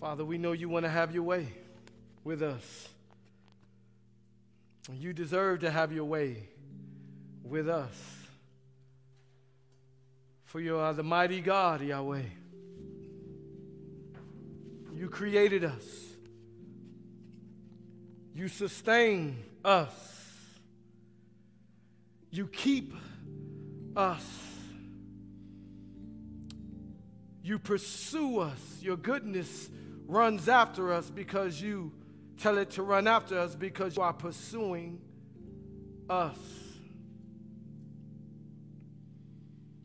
Father, we know you want to have your way with us. You deserve to have your way with us. For you are the mighty God, Yahweh. You created us. You sustain us. You keep us. You pursue us. Your goodness runs after us because you tell it to run after us because you are pursuing us.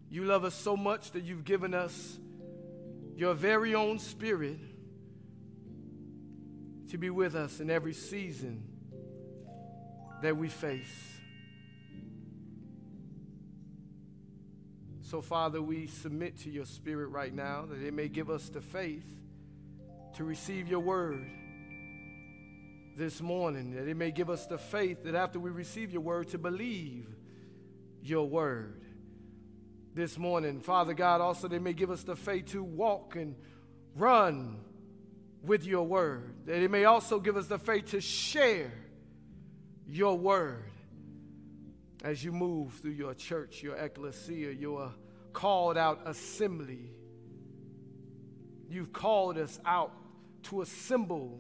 You love us so much that you've given us your very own spirit to be with us in every season that we face. So, Father, we submit to your spirit right now that it may give us the faith to receive your word this morning, that it may give us the faith that after we receive your word, to believe your word this morning. Father God, also they may give us the faith to walk and run with your word, that it may also give us the faith to share your word as you move through your church, your ecclesia, your called out assembly. You've called us out to assemble,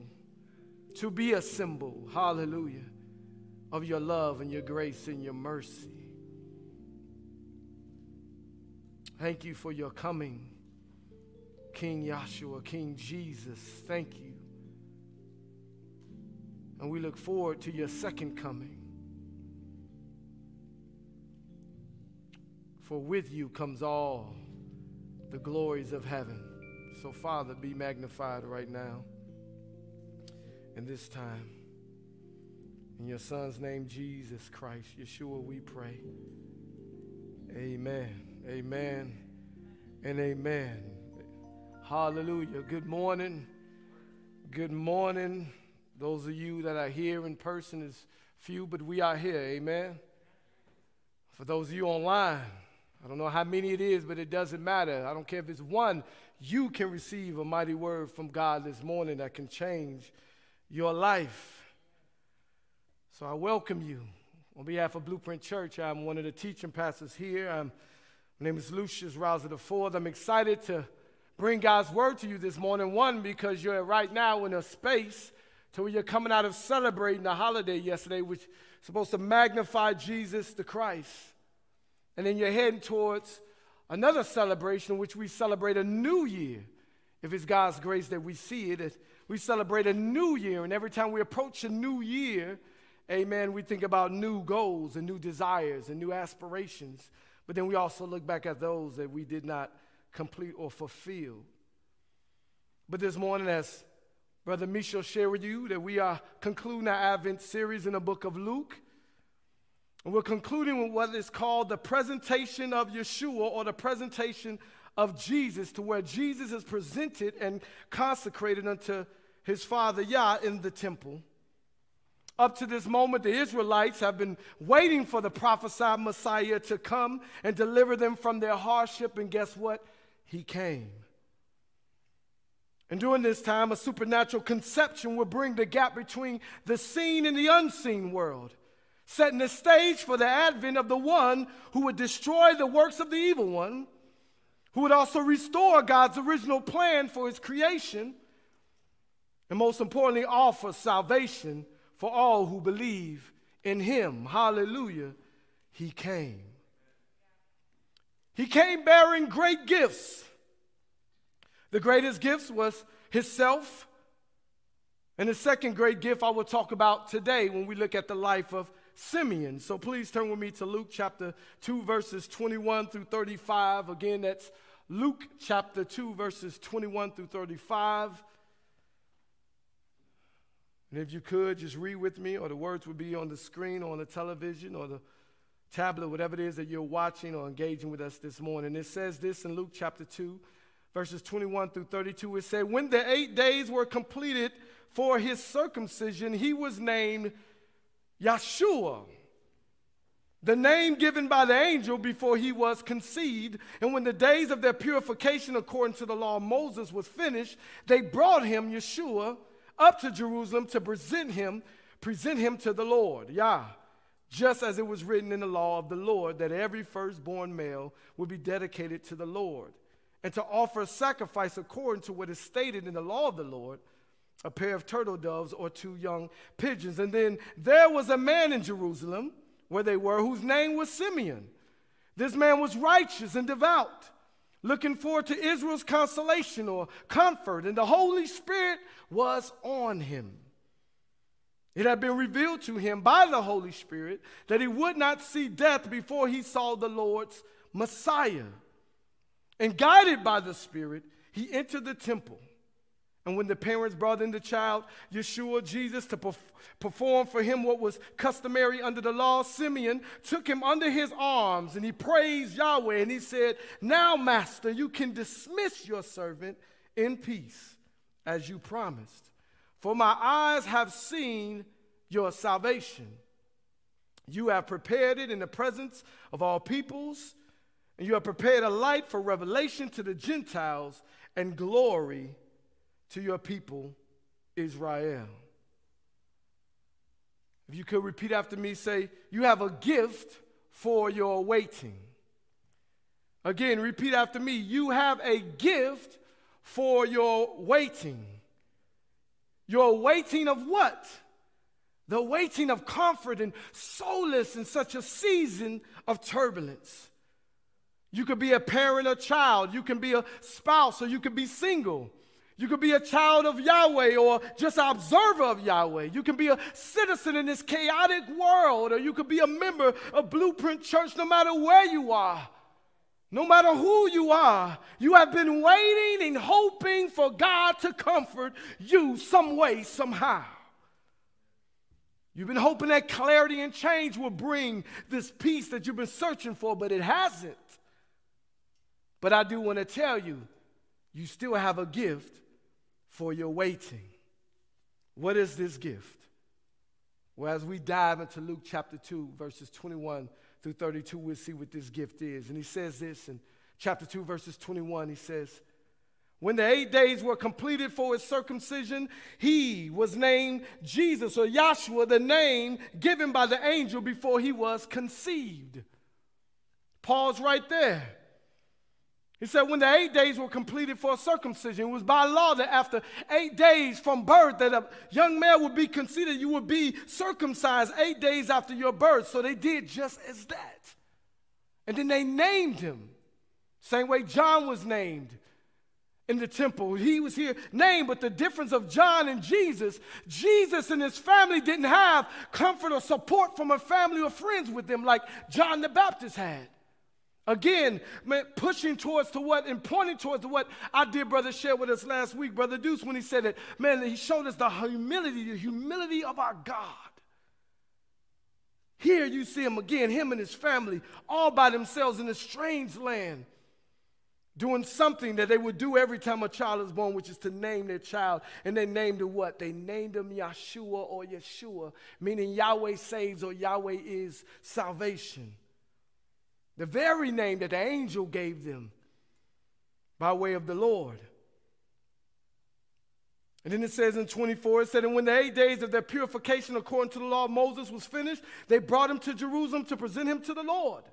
to be a symbol, hallelujah, of your love and your grace and your mercy. Thank you for your coming, King Yahshua, King Jesus. Thank you. And we look forward to your second coming. For with you comes all the glories of heaven. So, Father, be magnified right now in this time. In your Son's name, Jesus Christ, Yeshua, we pray. Amen. Amen. And amen. Hallelujah. Good morning. Good morning. Those of you that are here in person is few, but we are here. Amen. For those of you online, I don't know how many it is, but it doesn't matter. I don't care if it's one. You can receive a mighty word from God this morning that can change your life. So I welcome you. On behalf of Blueprint Church, I'm one of the teaching pastors here. I'm, my name is Lucius Rouser IV. I'm excited to bring God's word to you this morning. One, because you're right now in a space to where you're coming out of celebrating the holiday yesterday, which is supposed to magnify Jesus the Christ. And then you're heading towards another celebration, which we celebrate a new year. If it's God's grace that we see it, we celebrate a new year. And every time we approach a new year, amen, we think about new goals and new desires and new aspirations. But then we also look back at those that we did not complete or fulfill. But this morning, as Brother Michel shared with you, that we are concluding our Advent series in the book of Luke. And we're concluding with what is called the presentation of Yeshua or the presentation of Jesus, to where Jesus is presented and consecrated unto his father Yah in the temple. Up to this moment, the Israelites have been waiting for the prophesied Messiah to come and deliver them from their hardship, and guess what? He came. And during this time, a supernatural conception will bring the gap between the seen and the unseen world setting the stage for the advent of the one who would destroy the works of the evil one, who would also restore God's original plan for his creation, and most importantly, offer salvation for all who believe in him. Hallelujah. He came. He came bearing great gifts. The greatest gifts was himself. And the second great gift I will talk about today when we look at the life of Simeon. So please turn with me to Luke chapter 2, verses 21 through 35. Again, that's Luke chapter 2, verses 21 through 35. And if you could, just read with me, or the words would be on the screen, or on the television, or the tablet, whatever it is that you're watching or engaging with us this morning. It says this in Luke chapter 2, verses 21 through 32. It said, When the eight days were completed for his circumcision, he was named Yeshua, the name given by the angel before he was conceived. And when the days of their purification according to the law of Moses was finished, they brought him, Yeshua, up to Jerusalem to present him, present him to the Lord. Yah. Just as it was written in the law of the Lord that every firstborn male would be dedicated to the Lord, and to offer a sacrifice according to what is stated in the law of the Lord a pair of turtle doves or two young pigeons. And then there was a man in Jerusalem where they were, whose name was Simeon. This man was righteous and devout, looking forward to Israel's consolation or comfort, and the Holy Spirit was on him. It had been revealed to him by the Holy Spirit that he would not see death before he saw the Lord's Messiah. And guided by the Spirit, he entered the temple. And when the parents brought in the child, Yeshua, Jesus, to perf- perform for him what was customary under the law, Simeon took him under his arms and he praised Yahweh and he said, Now, Master, you can dismiss your servant in peace as you promised. For my eyes have seen your salvation. You have prepared it in the presence of all peoples, and you have prepared a light for revelation to the Gentiles and glory to your people, Israel. If you could repeat after me, say, You have a gift for your waiting. Again, repeat after me. You have a gift for your waiting. Your waiting of what? The waiting of comfort and solace in such a season of turbulence. You could be a parent or child, you can be a spouse, or you could be single. You could be a child of Yahweh or just an observer of Yahweh. You can be a citizen in this chaotic world, or you could be a member of Blueprint Church no matter where you are. No matter who you are, you have been waiting and hoping for God to comfort you some way, somehow. You've been hoping that clarity and change will bring this peace that you've been searching for, but it hasn't. But I do want to tell you, you still have a gift for your waiting. What is this gift? Well, as we dive into Luke chapter 2, verses 21 through 32, we'll see what this gift is. And he says this in chapter 2, verses 21. He says, When the eight days were completed for his circumcision, he was named Jesus or Yahshua, the name given by the angel before he was conceived. Pause right there. He said, when the eight days were completed for circumcision, it was by law that after eight days from birth, that a young man would be considered, you would be circumcised eight days after your birth. So they did just as that. And then they named him. Same way John was named in the temple. He was here named, but the difference of John and Jesus, Jesus and his family didn't have comfort or support from a family or friends with them like John the Baptist had. Again, man, pushing towards to what and pointing towards to what our dear brother shared with us last week, Brother Deuce, when he said that, man, he showed us the humility, the humility of our God. Here you see him again, him and his family, all by themselves in a strange land, doing something that they would do every time a child is born, which is to name their child. And they named him what? They named him Yeshua or Yeshua, meaning Yahweh saves or Yahweh is salvation. The very name that the angel gave them by way of the Lord. And then it says in 24, it said, And when the eight days of their purification according to the law of Moses was finished, they brought him to Jerusalem to present him to the Lord.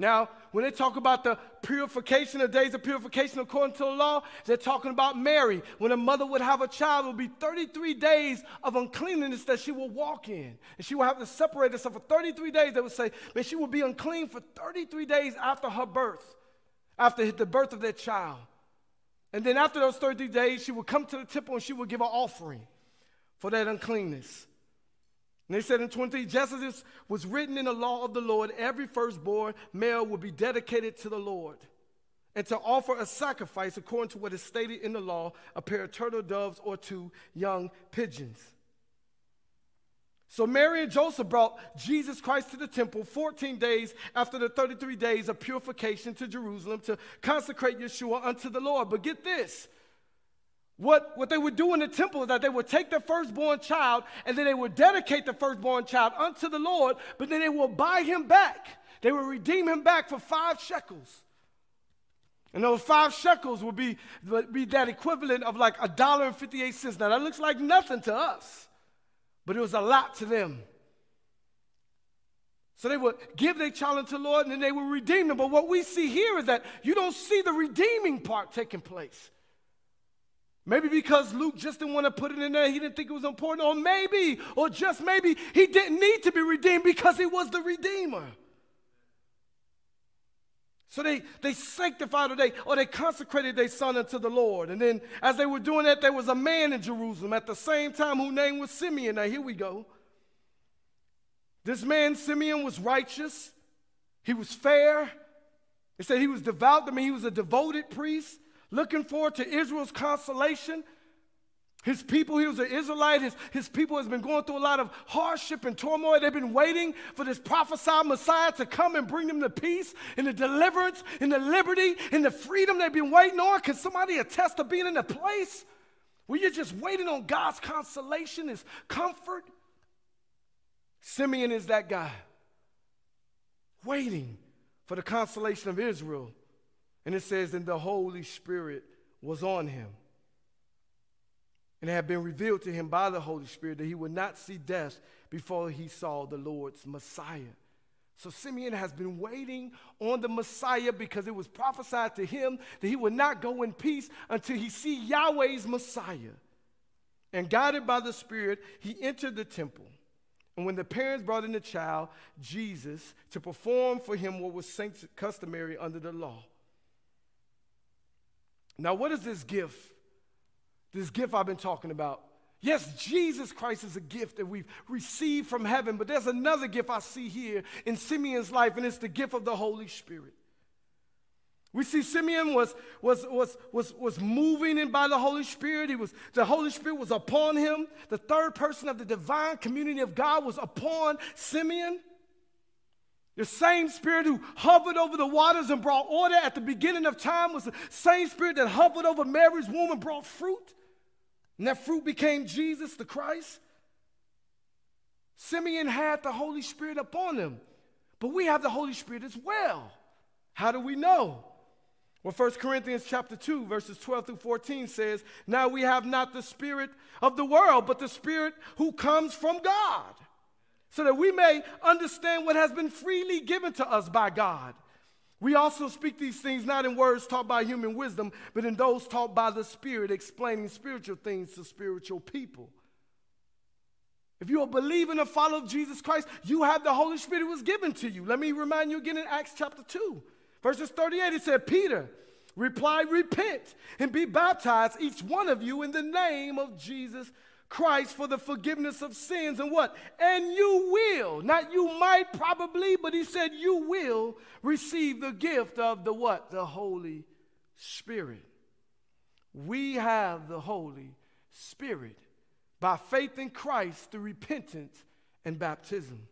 Now, when they talk about the purification, the days of purification according to the law, they're talking about Mary. When a mother would have a child, it would be 33 days of uncleanness that she will walk in. And she will have to separate herself for 33 days. They would say, but she will be unclean for 33 days after her birth, after the birth of that child. And then after those 33 days, she would come to the temple and she would give an offering for that uncleanness. And they said in 20, just as this was written in the law of the Lord, every firstborn male will be dedicated to the Lord and to offer a sacrifice according to what is stated in the law a pair of turtle doves or two young pigeons. So Mary and Joseph brought Jesus Christ to the temple 14 days after the 33 days of purification to Jerusalem to consecrate Yeshua unto the Lord. But get this what, what they would do in the temple is that they would take the firstborn child and then they would dedicate the firstborn child unto the Lord, but then they will buy him back. They will redeem him back for five shekels. And those five shekels would be, would be that equivalent of like a dollar and 58 cents. Now, that looks like nothing to us, but it was a lot to them. So they would give their child unto the Lord and then they would redeem them. But what we see here is that you don't see the redeeming part taking place. Maybe because Luke just didn't want to put it in there, he didn't think it was important. Or maybe, or just maybe, he didn't need to be redeemed because he was the Redeemer. So they, they sanctified or they, or they consecrated their son unto the Lord. And then as they were doing that, there was a man in Jerusalem at the same time whose name was Simeon. Now here we go. This man, Simeon, was righteous. He was fair. They said he was devout. I mean, he was a devoted priest looking forward to Israel's consolation. His people, he was an Israelite, his, his people has been going through a lot of hardship and turmoil. They've been waiting for this prophesied Messiah to come and bring them the peace and the deliverance and the liberty and the freedom they've been waiting on. Can somebody attest to being in a place where you're just waiting on God's consolation, his comfort? Simeon is that guy, waiting for the consolation of Israel. And it says, and the Holy Spirit was on him. And it had been revealed to him by the Holy Spirit that he would not see death before he saw the Lord's Messiah. So Simeon has been waiting on the Messiah because it was prophesied to him that he would not go in peace until he see Yahweh's Messiah. And guided by the Spirit, he entered the temple. And when the parents brought in the child, Jesus, to perform for him what was customary under the law, now, what is this gift? This gift I've been talking about. Yes, Jesus Christ is a gift that we've received from heaven, but there's another gift I see here in Simeon's life, and it's the gift of the Holy Spirit. We see Simeon was, was, was, was, was moving in by the Holy Spirit. He was, the Holy Spirit was upon him. The third person of the divine community of God was upon Simeon. The same spirit who hovered over the waters and brought order at the beginning of time was the same spirit that hovered over Mary's womb and brought fruit. And that fruit became Jesus the Christ. Simeon had the Holy Spirit upon him, but we have the Holy Spirit as well. How do we know? Well, 1 Corinthians chapter 2, verses 12 through 14 says, Now we have not the spirit of the world, but the spirit who comes from God so that we may understand what has been freely given to us by God. We also speak these things not in words taught by human wisdom, but in those taught by the Spirit, explaining spiritual things to spiritual people. If you are believing and follow Jesus Christ, you have the Holy Spirit was given to you. Let me remind you again in Acts chapter 2, verses 38, it said, Peter replied, Repent and be baptized, each one of you, in the name of Jesus Christ for the forgiveness of sins and what? And you will, not you might probably, but he said you will receive the gift of the what? The Holy Spirit. We have the Holy Spirit by faith in Christ through repentance and baptism.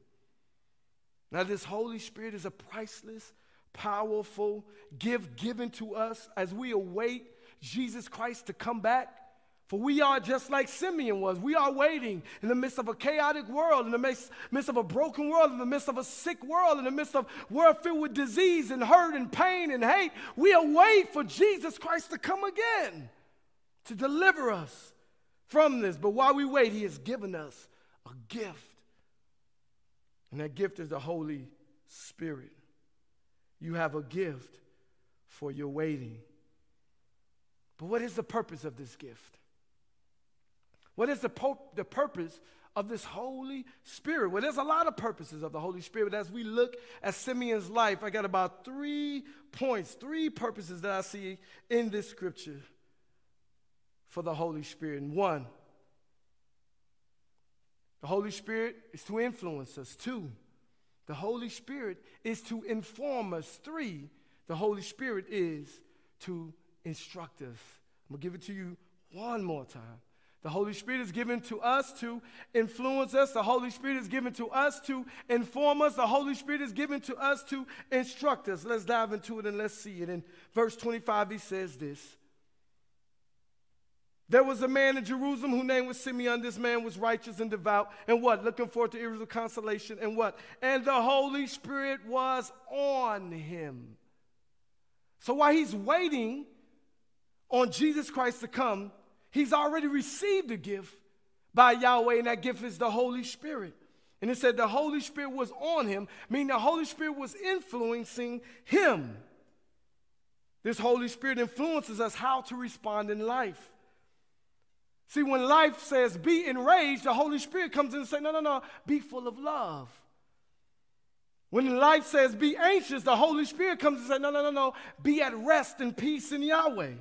Now, this Holy Spirit is a priceless, powerful gift given to us as we await Jesus Christ to come back for we are just like Simeon was. We are waiting in the midst of a chaotic world, in the midst, of a broken world, in the midst of a sick world, in the midst of a world filled with disease and hurt and pain and hate. We await for Jesus Christ to come again to deliver us from this. But while we wait, He has given us a gift. And that gift is the Holy Spirit. You have a gift for your waiting. But what is the purpose of this gift? What is the, po- the purpose of this Holy Spirit? Well, there's a lot of purposes of the Holy Spirit. As we look at Simeon's life, I got about three points, three purposes that I see in this scripture for the Holy Spirit. And one, the Holy Spirit is to influence us. Two, the Holy Spirit is to inform us. Three, the Holy Spirit is to instruct us. I'm going to give it to you one more time. The Holy Spirit is given to us to influence us. The Holy Spirit is given to us to inform us. The Holy Spirit is given to us to instruct us. Let's dive into it and let's see it. In verse 25, he says this There was a man in Jerusalem whose name was Simeon. This man was righteous and devout. And what? Looking forward to Israel's consolation. And what? And the Holy Spirit was on him. So while he's waiting on Jesus Christ to come, he's already received a gift by Yahweh, and that gift is the Holy Spirit. And it said the Holy Spirit was on him, meaning the Holy Spirit was influencing him. This Holy Spirit influences us how to respond in life. See, when life says be enraged, the Holy Spirit comes in and says, no, no, no, be full of love. When life says be anxious, the Holy Spirit comes and says, no, no, no, no, be at rest and peace in Yahweh.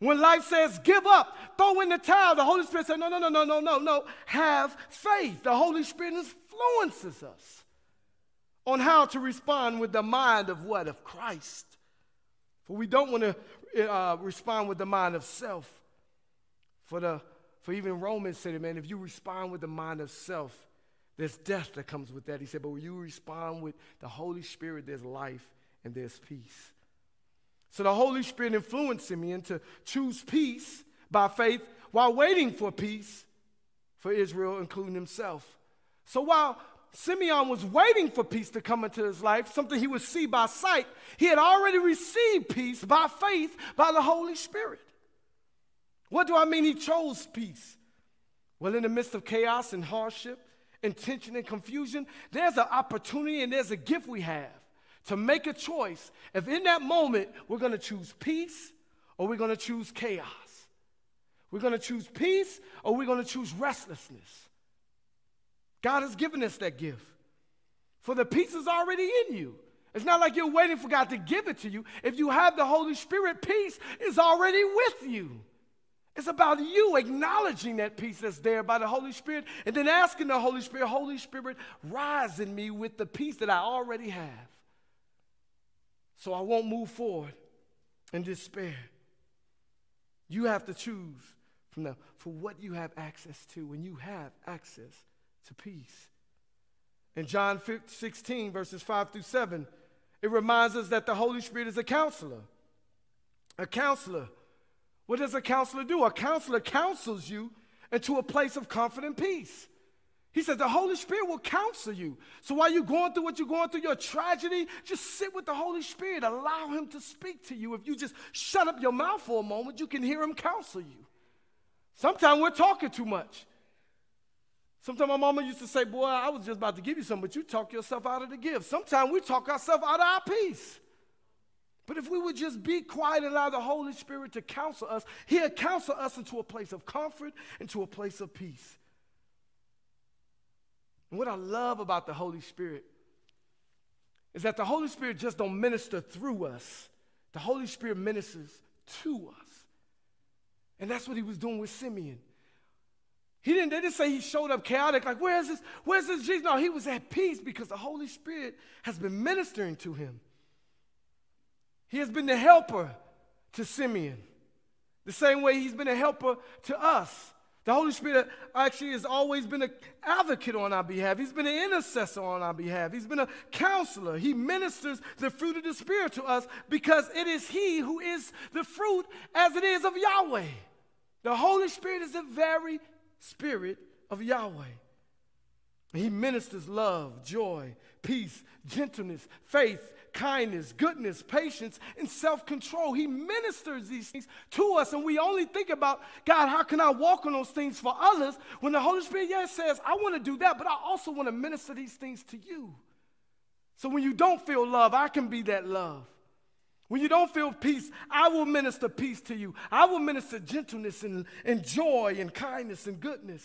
When life says give up, throw in the towel, the Holy Spirit says, no, no, no, no, no, no, no, have faith. The Holy Spirit influences us on how to respond with the mind of what? Of Christ. For we don't want to uh, respond with the mind of self. For, the, for even Romans said it, man, if you respond with the mind of self, there's death that comes with that. He said, but when you respond with the Holy Spirit, there's life and there's peace. So the Holy Spirit influenced me into choose peace by faith while waiting for peace for Israel, including himself. So while Simeon was waiting for peace to come into his life, something he would see by sight, he had already received peace by faith by the Holy Spirit. What do I mean he chose peace? Well, in the midst of chaos and hardship and tension and confusion, there's an opportunity and there's a gift we have to make a choice if in that moment we're going to choose peace or we're going to choose chaos. We're going to choose peace or we're going to choose restlessness. God has given us that gift. For the peace is already in you. It's not like you're waiting for God to give it to you. If you have the Holy Spirit, peace is already with you. It's about you acknowledging that peace that's there by the Holy Spirit and then asking the Holy Spirit, Holy Spirit, rise in me with the peace that I already have. So I won't move forward in despair. You have to choose from the, for what you have access to when you have access to peace. In John 16, verses 5 through 7, it reminds us that the Holy Spirit is a counselor. A counselor what does a counselor do? A counselor counsels you into a place of comfort and peace. He says the Holy Spirit will counsel you. So while you're going through what you're going through, your tragedy, just sit with the Holy Spirit. Allow Him to speak to you. If you just shut up your mouth for a moment, you can hear Him counsel you. Sometimes we're talking too much. Sometimes my mama used to say, Boy, I was just about to give you something, but you talk yourself out of the gift. Sometimes we talk ourselves out of our peace. But if we would just be quiet and allow the Holy Spirit to counsel us, He'll counsel us into a place of comfort, into a place of peace. And what I love about the Holy Spirit is that the Holy Spirit just don't minister through us. The Holy Spirit ministers to us. And that's what he was doing with Simeon. He didn't, they didn't say he showed up chaotic, like, where's this, where's this Jesus? No, he was at peace because the Holy Spirit has been ministering to him. He has been the helper to Simeon, the same way he's been a helper to us. The Holy Spirit actually has always been an advocate on our behalf. He's been an intercessor on our behalf. He's been a counselor. He ministers the fruit of the Spirit to us because it is He who is the fruit as it is of Yahweh. The Holy Spirit is the very Spirit of Yahweh. He ministers love, joy, peace, gentleness, faith, kindness, goodness, patience, and self control. He ministers these things to us, and we only think about, God, how can I walk on those things for others? When the Holy Spirit, yes, says, I want to do that, but I also want to minister these things to you. So when you don't feel love, I can be that love. When you don't feel peace, I will minister peace to you. I will minister gentleness and, and joy and kindness and goodness.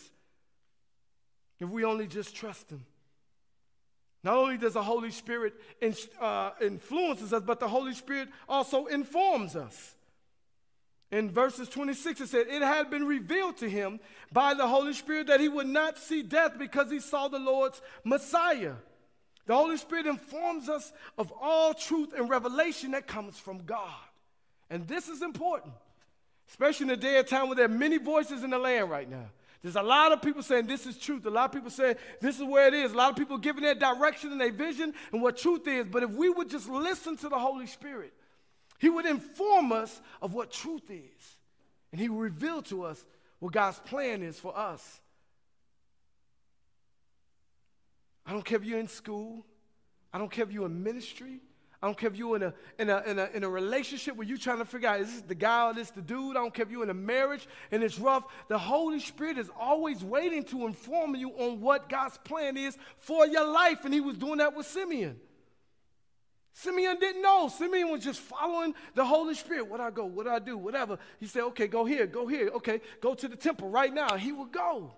If we only just trust Him. Not only does the Holy Spirit in, uh, influences us, but the Holy Spirit also informs us. In verses 26, it said, It had been revealed to him by the Holy Spirit that he would not see death because he saw the Lord's Messiah. The Holy Spirit informs us of all truth and revelation that comes from God. And this is important, especially in a day and time where there are many voices in the land right now. There's a lot of people saying this is truth. A lot of people saying this is where it is. A lot of people giving their direction and their vision and what truth is. But if we would just listen to the Holy Spirit, He would inform us of what truth is. And he would reveal to us what God's plan is for us. I don't care if you're in school, I don't care if you're in ministry. I don't care if you're in a, in a, in a, in a relationship where you're trying to figure out, is this the guy or this the dude? I don't care if you're in a marriage and it's rough. The Holy Spirit is always waiting to inform you on what God's plan is for your life. And he was doing that with Simeon. Simeon didn't know. Simeon was just following the Holy Spirit. What I go, what I do, whatever. He said, okay, go here, go here. Okay, go to the temple right now. He would go.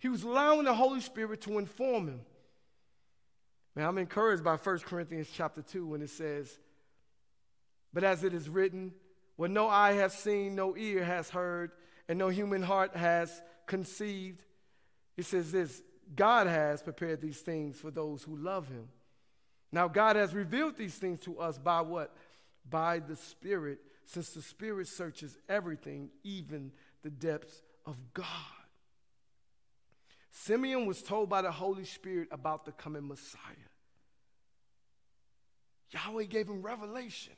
He was allowing the Holy Spirit to inform him. Man, I'm encouraged by 1 Corinthians chapter 2 when it says, But as it is written, what no eye has seen, no ear has heard, and no human heart has conceived, it says this God has prepared these things for those who love him. Now, God has revealed these things to us by what? By the Spirit, since the Spirit searches everything, even the depths of God. Simeon was told by the Holy Spirit about the coming Messiah. Yahweh gave him revelation.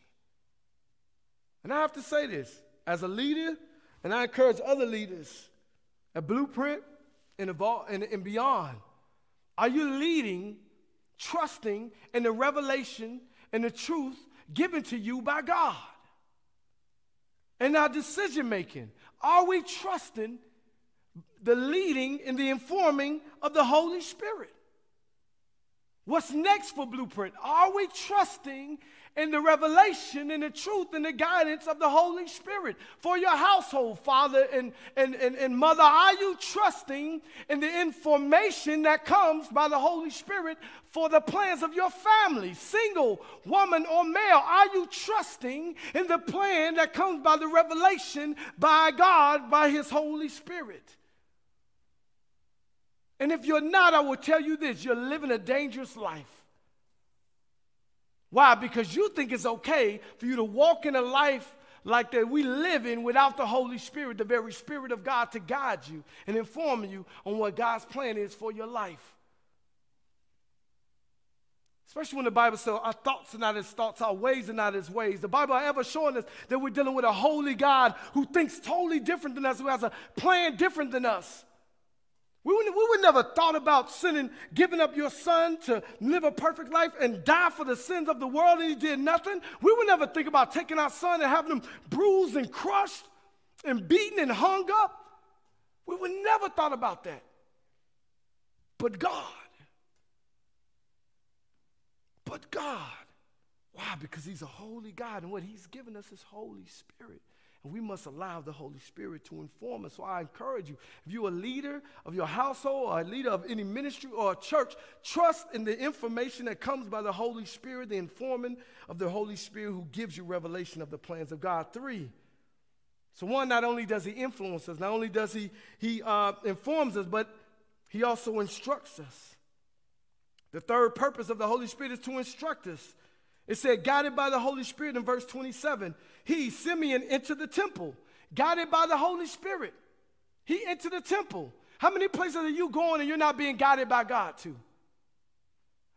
And I have to say this as a leader, and I encourage other leaders at Blueprint and, and, and beyond. Are you leading, trusting in the revelation and the truth given to you by God? In our decision making, are we trusting the leading and the informing of the Holy Spirit? What's next for Blueprint? Are we trusting in the revelation and the truth and the guidance of the Holy Spirit for your household, father and, and, and, and mother? Are you trusting in the information that comes by the Holy Spirit for the plans of your family, single, woman, or male? Are you trusting in the plan that comes by the revelation by God, by His Holy Spirit? And if you're not, I will tell you this you're living a dangerous life. Why? Because you think it's okay for you to walk in a life like that we live in without the Holy Spirit, the very Spirit of God, to guide you and inform you on what God's plan is for your life. Especially when the Bible says our thoughts are not his thoughts, our ways are not his ways. The Bible ever showing us that we're dealing with a holy God who thinks totally different than us, who has a plan different than us. We would, we would never thought about sinning, giving up your son to live a perfect life and die for the sins of the world, and he did nothing. We would never think about taking our son and having him bruised and crushed and beaten and hung up. We would never thought about that. But God. But God. Why? Because he's a holy God, and what he's given us is Holy Spirit. And we must allow the Holy Spirit to inform us. So I encourage you, if you're a leader of your household or a leader of any ministry or a church, trust in the information that comes by the Holy Spirit, the informing of the Holy Spirit who gives you revelation of the plans of God. Three. So one, not only does he influence us, not only does he, he uh, informs us, but he also instructs us. The third purpose of the Holy Spirit is to instruct us. It said, guided by the Holy Spirit in verse 27. He, Simeon, entered the temple, guided by the Holy Spirit. He entered the temple. How many places are you going and you're not being guided by God to?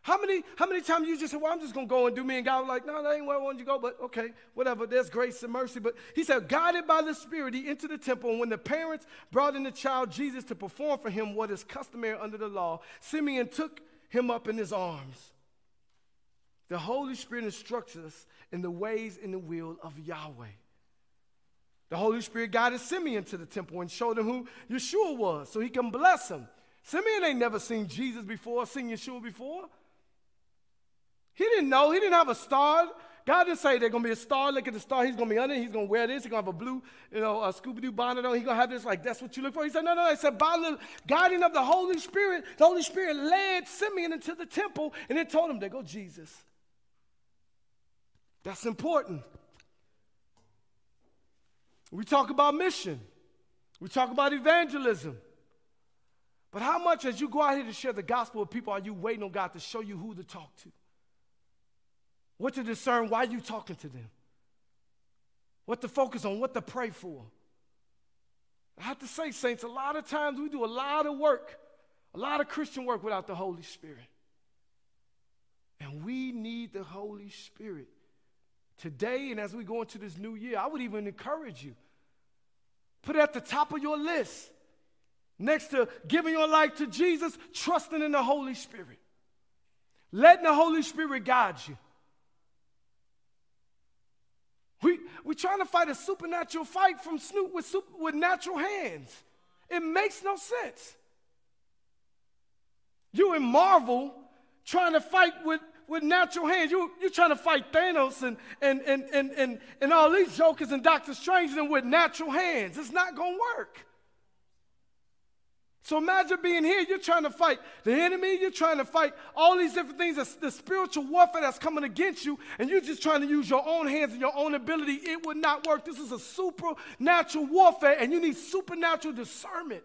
How many, how many times you just said, Well, I'm just gonna go and do me, and God was like, No, that ain't where I want you to go, but okay, whatever, there's grace and mercy. But he said, guided by the Spirit, he entered the temple, and when the parents brought in the child Jesus to perform for him what is customary under the law, Simeon took him up in his arms. The Holy Spirit instructs us in the ways and the will of Yahweh. The Holy Spirit guided Simeon to the temple and showed him who Yeshua was so he can bless him. Simeon ain't never seen Jesus before, seen Yeshua before. He didn't know. He didn't have a star. God didn't say there's to be a star. Look at the star. He's to be under. He's to wear this. He's to have a blue, you know, a Scooby-Doo bonnet on. He's to have this. Like, that's what you look for. He said, no, no. He said, by the guiding of the Holy Spirit, the Holy Spirit led Simeon into the temple and it told him, there go Jesus. That's important. We talk about mission, we talk about evangelism. But how much, as you go out here to share the gospel with people, are you waiting on God to show you who to talk to? What to discern why you talking to them? What to focus on, what to pray for. I have to say, saints, a lot of times we do a lot of work, a lot of Christian work without the Holy Spirit. And we need the Holy Spirit Today, and as we go into this new year, I would even encourage you Put it at the top of your list. Next to giving your life to Jesus, trusting in the Holy Spirit. Letting the Holy Spirit guide you. We, we're trying to fight a supernatural fight from Snoop with, super, with natural hands. It makes no sense. You in Marvel trying to fight with, with natural hands. You, you're trying to fight Thanos and, and, and, and, and, and all these jokers and Doctor Strange and with natural hands. It's not going to work. So imagine being here, you're trying to fight the enemy, you're trying to fight all these different things, the spiritual warfare that's coming against you, and you're just trying to use your own hands and your own ability. It would not work. This is a supernatural warfare, and you need supernatural discernment.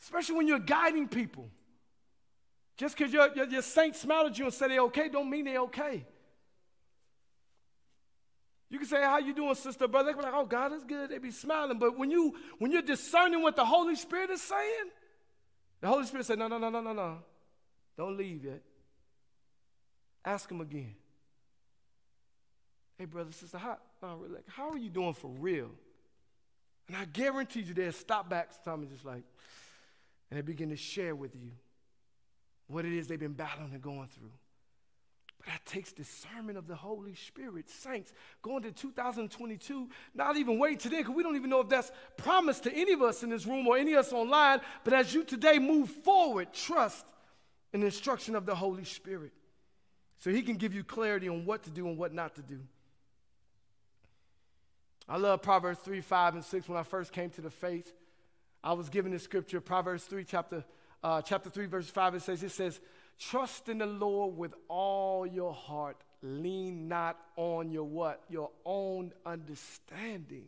Especially when you're guiding people. Just because your, your, your saints smile at you and said they're okay, don't mean they're okay. You can say, how you doing, sister, brother? They be like, oh, God is good. They be smiling. But when, you, when you're discerning what the Holy Spirit is saying, the Holy Spirit said, no, no, no, no, no, no. Don't leave yet. Ask him again. Hey, brother, sister, how, no, how are you doing for real? And I guarantee you they'll stop back sometime and just like, and they begin to share with you what it is they've been battling and going through. But that takes discernment of the Holy Spirit. Saints, going to 2022, not even wait today, because we don't even know if that's promised to any of us in this room or any of us online. But as you today move forward, trust in the instruction of the Holy Spirit. So he can give you clarity on what to do and what not to do. I love Proverbs 3, 5, and 6. When I first came to the faith, I was given this scripture, Proverbs 3, chapter, uh, chapter 3, verse 5. It says, it says, Trust in the Lord with all your heart. Lean not on your what? Your own understanding.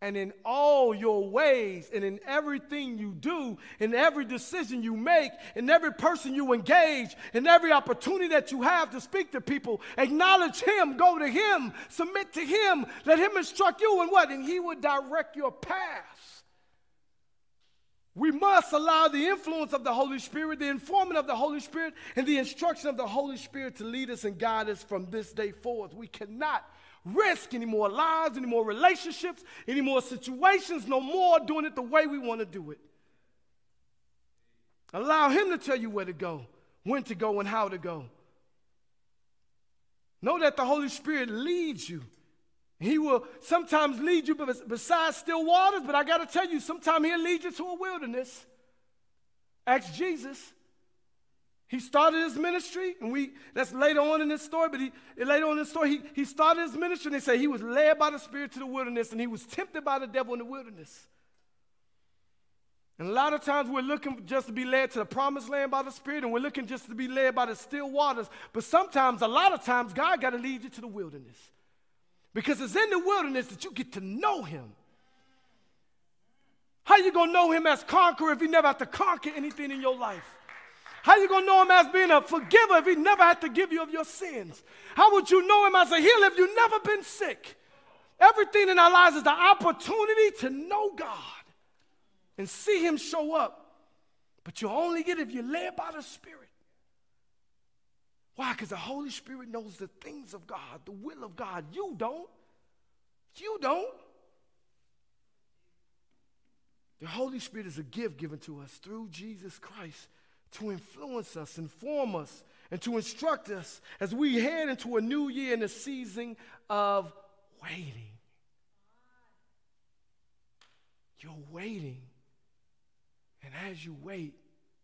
And in all your ways and in everything you do, in every decision you make, in every person you engage, in every opportunity that you have to speak to people, acknowledge Him, go to Him, submit to Him, let Him instruct you in what? And He will direct your path. We must allow the influence of the Holy Spirit, the informant of the Holy Spirit, and the instruction of the Holy Spirit to lead us and guide us from this day forth. We cannot risk any more lives, any more relationships, any more situations, no more doing it the way we want to do it. Allow Him to tell you where to go, when to go, and how to go. Know that the Holy Spirit leads you. He will sometimes lead you beside still waters, but I got to tell you, sometimes he'll lead you to a wilderness. Ask Jesus. He started his ministry, and we that's later on in this story, but he later on in the story, he, he started his ministry, and they say he was led by the Spirit to the wilderness, and he was tempted by the devil in the wilderness. And a lot of times we're looking just to be led to the promised land by the Spirit, and we're looking just to be led by the still waters. But sometimes, a lot of times, God got to lead you to the wilderness. Because it's in the wilderness that you get to know him. How you gonna know him as conqueror if he never had to conquer anything in your life? How you gonna know him as being a forgiver if he never had to give you of your sins? How would you know him as a healer if you've never been sick? Everything in our lives is the opportunity to know God and see him show up. But you only get it if you're led by the Spirit. Why? Because the Holy Spirit knows the things of God, the will of God. You don't. You don't. The Holy Spirit is a gift given to us through Jesus Christ to influence us, inform us, and to instruct us as we head into a new year in a season of waiting. You're waiting. And as you wait,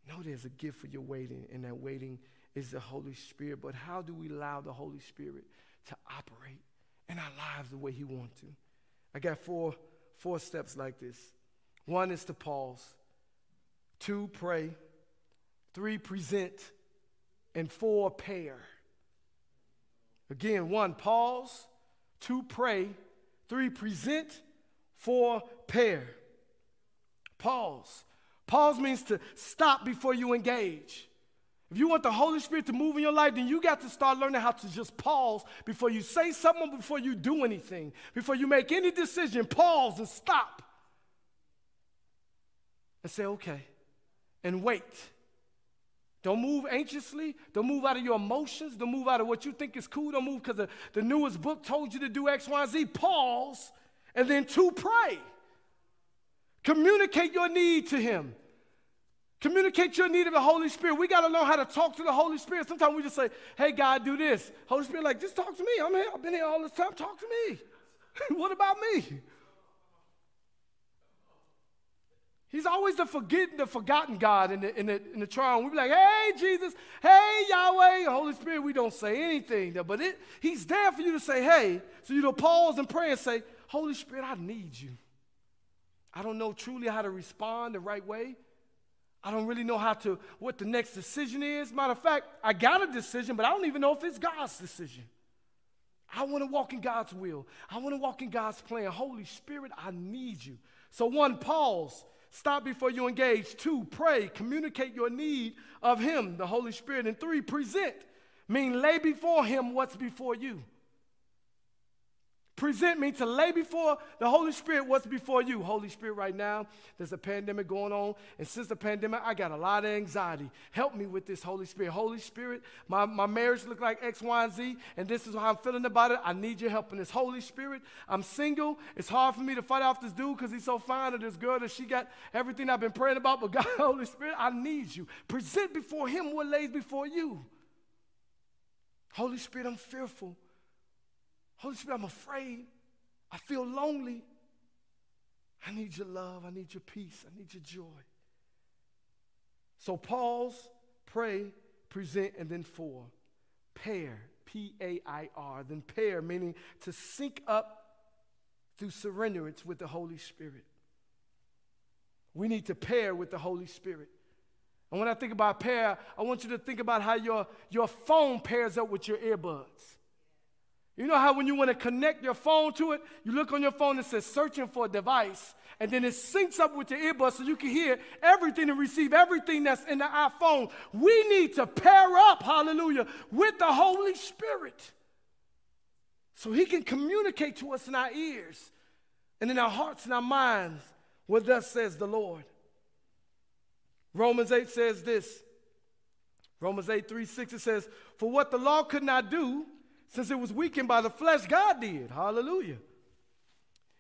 know there's a gift for your waiting, and that waiting is the Holy Spirit. But how do we allow the Holy Spirit to operate in our lives the way He wants to? I got four, four steps like this. One is to pause. Two, pray. Three, present. And four, pair. Again, one, pause. Two, pray. Three, present. Four, pair. Pause. Pause means to stop before you engage. If you want the Holy Spirit to move in your life, then you got to start learning how to just pause before you say something, before you do anything, before you make any decision. Pause and stop. And say, okay, and wait. Don't move anxiously. Don't move out of your emotions. Don't move out of what you think is cool. Don't move because the, the newest book told you to do X, Y, Z. Pause and then to pray. Communicate your need to Him. Communicate your need of the Holy Spirit. We got to learn how to talk to the Holy Spirit. Sometimes we just say, hey, God, do this. Holy Spirit, like, just talk to me. I'm here. I've been here all this time. Talk to me. what about me? He's always the forgetting, the forgotten God in the, in the, in the trial. We be like, hey, Jesus, hey, Yahweh, Holy Spirit. We don't say anything, but it, he's there for you to say, hey. So you know, pause and pray and say, Holy Spirit, I need you. I don't know truly how to respond the right way. I don't really know how to, what the next decision is. Matter of fact, I got a decision, but I don't even know if it's God's decision. I want to walk in God's will. I want to walk in God's plan. Holy Spirit, I need you. So, one, pause. Stop before you engage. Two, pray. Communicate your need of Him, the Holy Spirit. And three, present. Mean lay before Him what's before you. Present me to lay before the Holy Spirit what's before you. Holy Spirit, right now, there's a pandemic going on. And since the pandemic, I got a lot of anxiety. Help me with this, Holy Spirit. Holy Spirit, my, my marriage look like X, Y, and Z, and this is how I'm feeling about it. I need your help in this. Holy Spirit, I'm single. It's hard for me to fight off this dude because he's so fine, or this girl that she got everything I've been praying about. But God, Holy Spirit, I need you. Present before Him what lays before you. Holy Spirit, I'm fearful. Holy Spirit, I'm afraid. I feel lonely. I need your love. I need your peace. I need your joy. So pause, pray, present, and then four. Pair, P A I R. Then pair, meaning to sync up through surrenderance with the Holy Spirit. We need to pair with the Holy Spirit. And when I think about pair, I want you to think about how your, your phone pairs up with your earbuds. You know how when you want to connect your phone to it, you look on your phone and it says searching for a device, and then it syncs up with your earbuds so you can hear everything and receive everything that's in the iPhone. We need to pair up, hallelujah, with the Holy Spirit so he can communicate to us in our ears and in our hearts and our minds what thus says the Lord. Romans 8 says this. Romans 8, 3, 6, it says, For what the law could not do, since it was weakened by the flesh, God did. Hallelujah.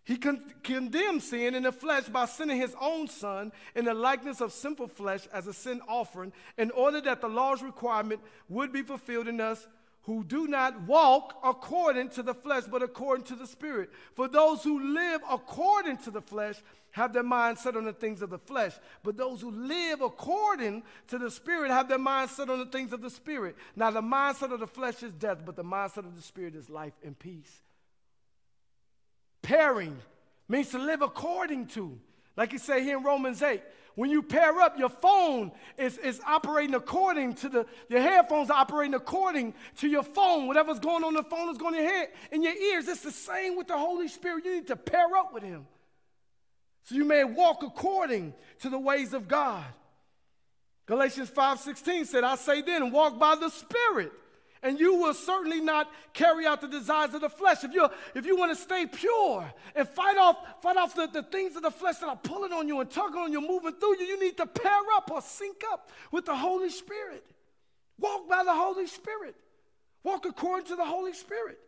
He con- condemned sin in the flesh by sending his own son in the likeness of simple flesh as a sin offering, in order that the law's requirement would be fulfilled in us who do not walk according to the flesh, but according to the Spirit. For those who live according to the flesh have their mind set on the things of the flesh, but those who live according to the Spirit have their mind set on the things of the Spirit. Now, the mindset of the flesh is death, but the mindset of the Spirit is life and peace. Pairing means to live according to. Like you say here in Romans 8, when you pair up, your phone is, is operating according to the, your headphones are operating according to your phone. Whatever's going on the phone is going to hit in your ears. It's the same with the Holy Spirit. You need to pair up with Him so you may walk according to the ways of God. Galatians 5:16 said, I say then, walk by the Spirit, and you will certainly not carry out the desires of the flesh. If, you if you want to stay pure and fight off, fight off the, the things of the flesh that are pulling on you and tugging on you, moving through you, you need to pair up or sync up with the Holy Spirit. Walk by the Holy Spirit. Walk according to the Holy Spirit.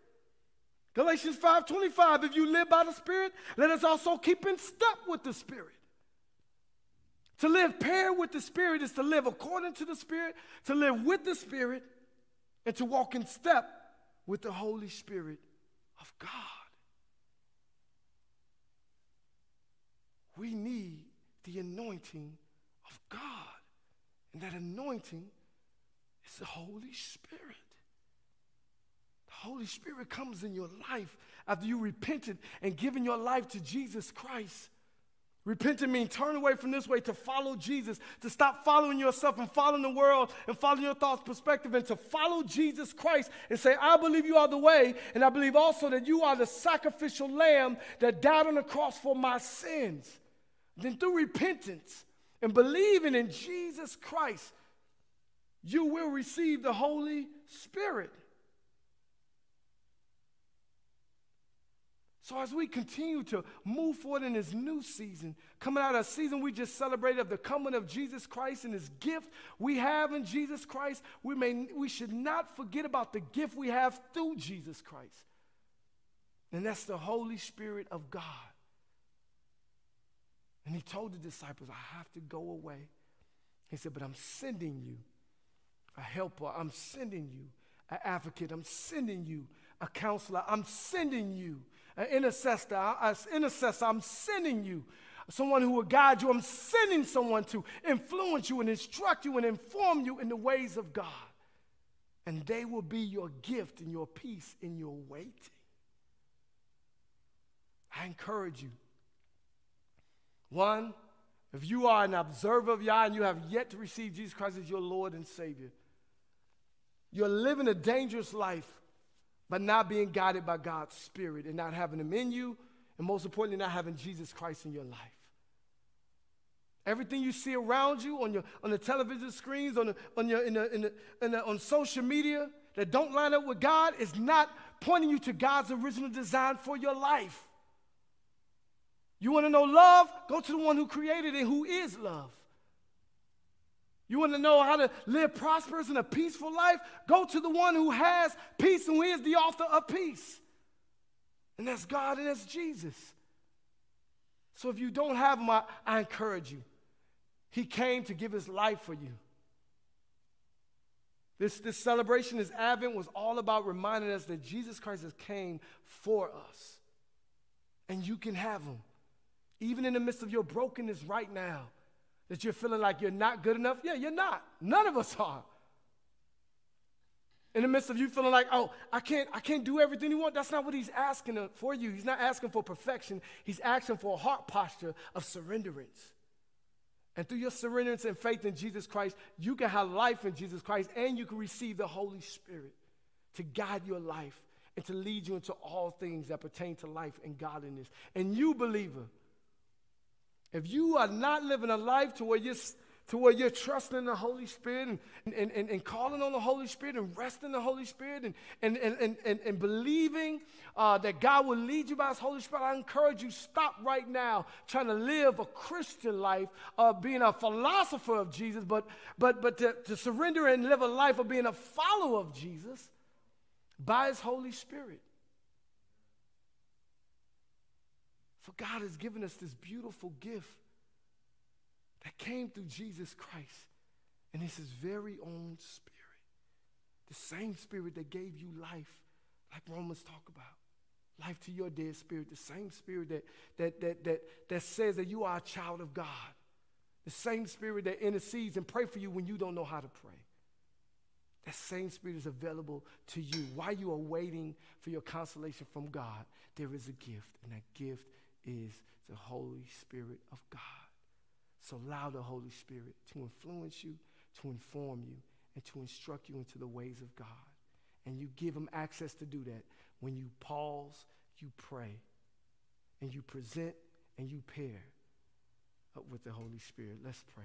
Galatians 5:25 if you live by the spirit let us also keep in step with the spirit. To live paired with the spirit is to live according to the spirit, to live with the spirit and to walk in step with the Holy Spirit of God. We need the anointing of God. And that anointing is the Holy Spirit. The Holy Spirit comes in your life after you repented and given your life to Jesus Christ. Repenting means turn away from this way to follow Jesus, to stop following yourself and following the world and following your thoughts, perspective, and to follow Jesus Christ and say, I believe you are the way, and I believe also that you are the sacrificial lamb that died on the cross for my sins. Then through repentance and believing in Jesus Christ, you will receive the Holy Spirit. So as we continue to move forward in this new season, coming out of a season we just celebrated of the coming of Jesus Christ and his gift we have in Jesus Christ, we, may, we should not forget about the gift we have through Jesus Christ. And that's the Holy Spirit of God. And he told the disciples, I have to go away. He said, But I'm sending you a helper. I'm sending you an advocate. I'm sending you a counselor. I'm sending you an intercessor. An intercessor. I'm sending you someone who will guide you. I'm sending someone to influence you and instruct you and inform you in the ways of God. And they will be your gift and your peace in your waiting. I encourage you. One, if you are an observer of Yah and you have yet to receive Jesus Christ as your Lord and Savior, you're living a dangerous life by not being guided by God's Spirit and not having Him in you, and most importantly, not having Jesus Christ in your life. Everything you see around you on, your, on the television screens, on, the, on, your, in the, in the, on social media that don't line up with God is not pointing you to God's original design for your life. You want to know love? Go to the one who created it, who is love. You want to know how to live prosperous and a peaceful life? Go to the one who has peace and who is the author of peace. And that's God and that's Jesus. So if you don't have him, I, I encourage you. He came to give his life for you. This, this celebration, this Advent, was all about reminding us that Jesus Christ has came for us. And you can have him. Even in the midst of your brokenness right now, that you're feeling like you're not good enough. Yeah, you're not. None of us are. In the midst of you feeling like, oh, I can't, I can't do everything you want. That's not what he's asking for you. He's not asking for perfection. He's asking for a heart posture of surrenderance. And through your surrenderance and faith in Jesus Christ, you can have life in Jesus Christ and you can receive the Holy Spirit to guide your life and to lead you into all things that pertain to life and godliness. And you, believer, if you are not living a life to where you're, to where you're trusting the Holy Spirit and, and, and, and calling on the Holy Spirit and resting in the Holy Spirit and, and, and, and, and, believing uh, that God will lead you by His Holy Spirit, I encourage you stop right now trying to live a Christian life of being a philosopher of Jesus, but, but, but to, to surrender and live a life of being a follower of Jesus by His Holy Spirit. For God has given us this beautiful gift that came through Jesus Christ. And it's his very own spirit. The same spirit that gave you life, like Romans talk about. Life to your dead spirit. The same spirit that, that, that, that, that says that you are a child of God. The same spirit that intercedes and pray for you when you don't know how to pray. That same spirit is available to you. While you are waiting for your consolation from God, there is a gift, and that gift is the Holy Spirit of God. So allow the Holy Spirit to influence you, to inform you, and to instruct you into the ways of God. And you give him access to do that when you pause, you pray, and you present and you pair up with the Holy Spirit. Let's pray.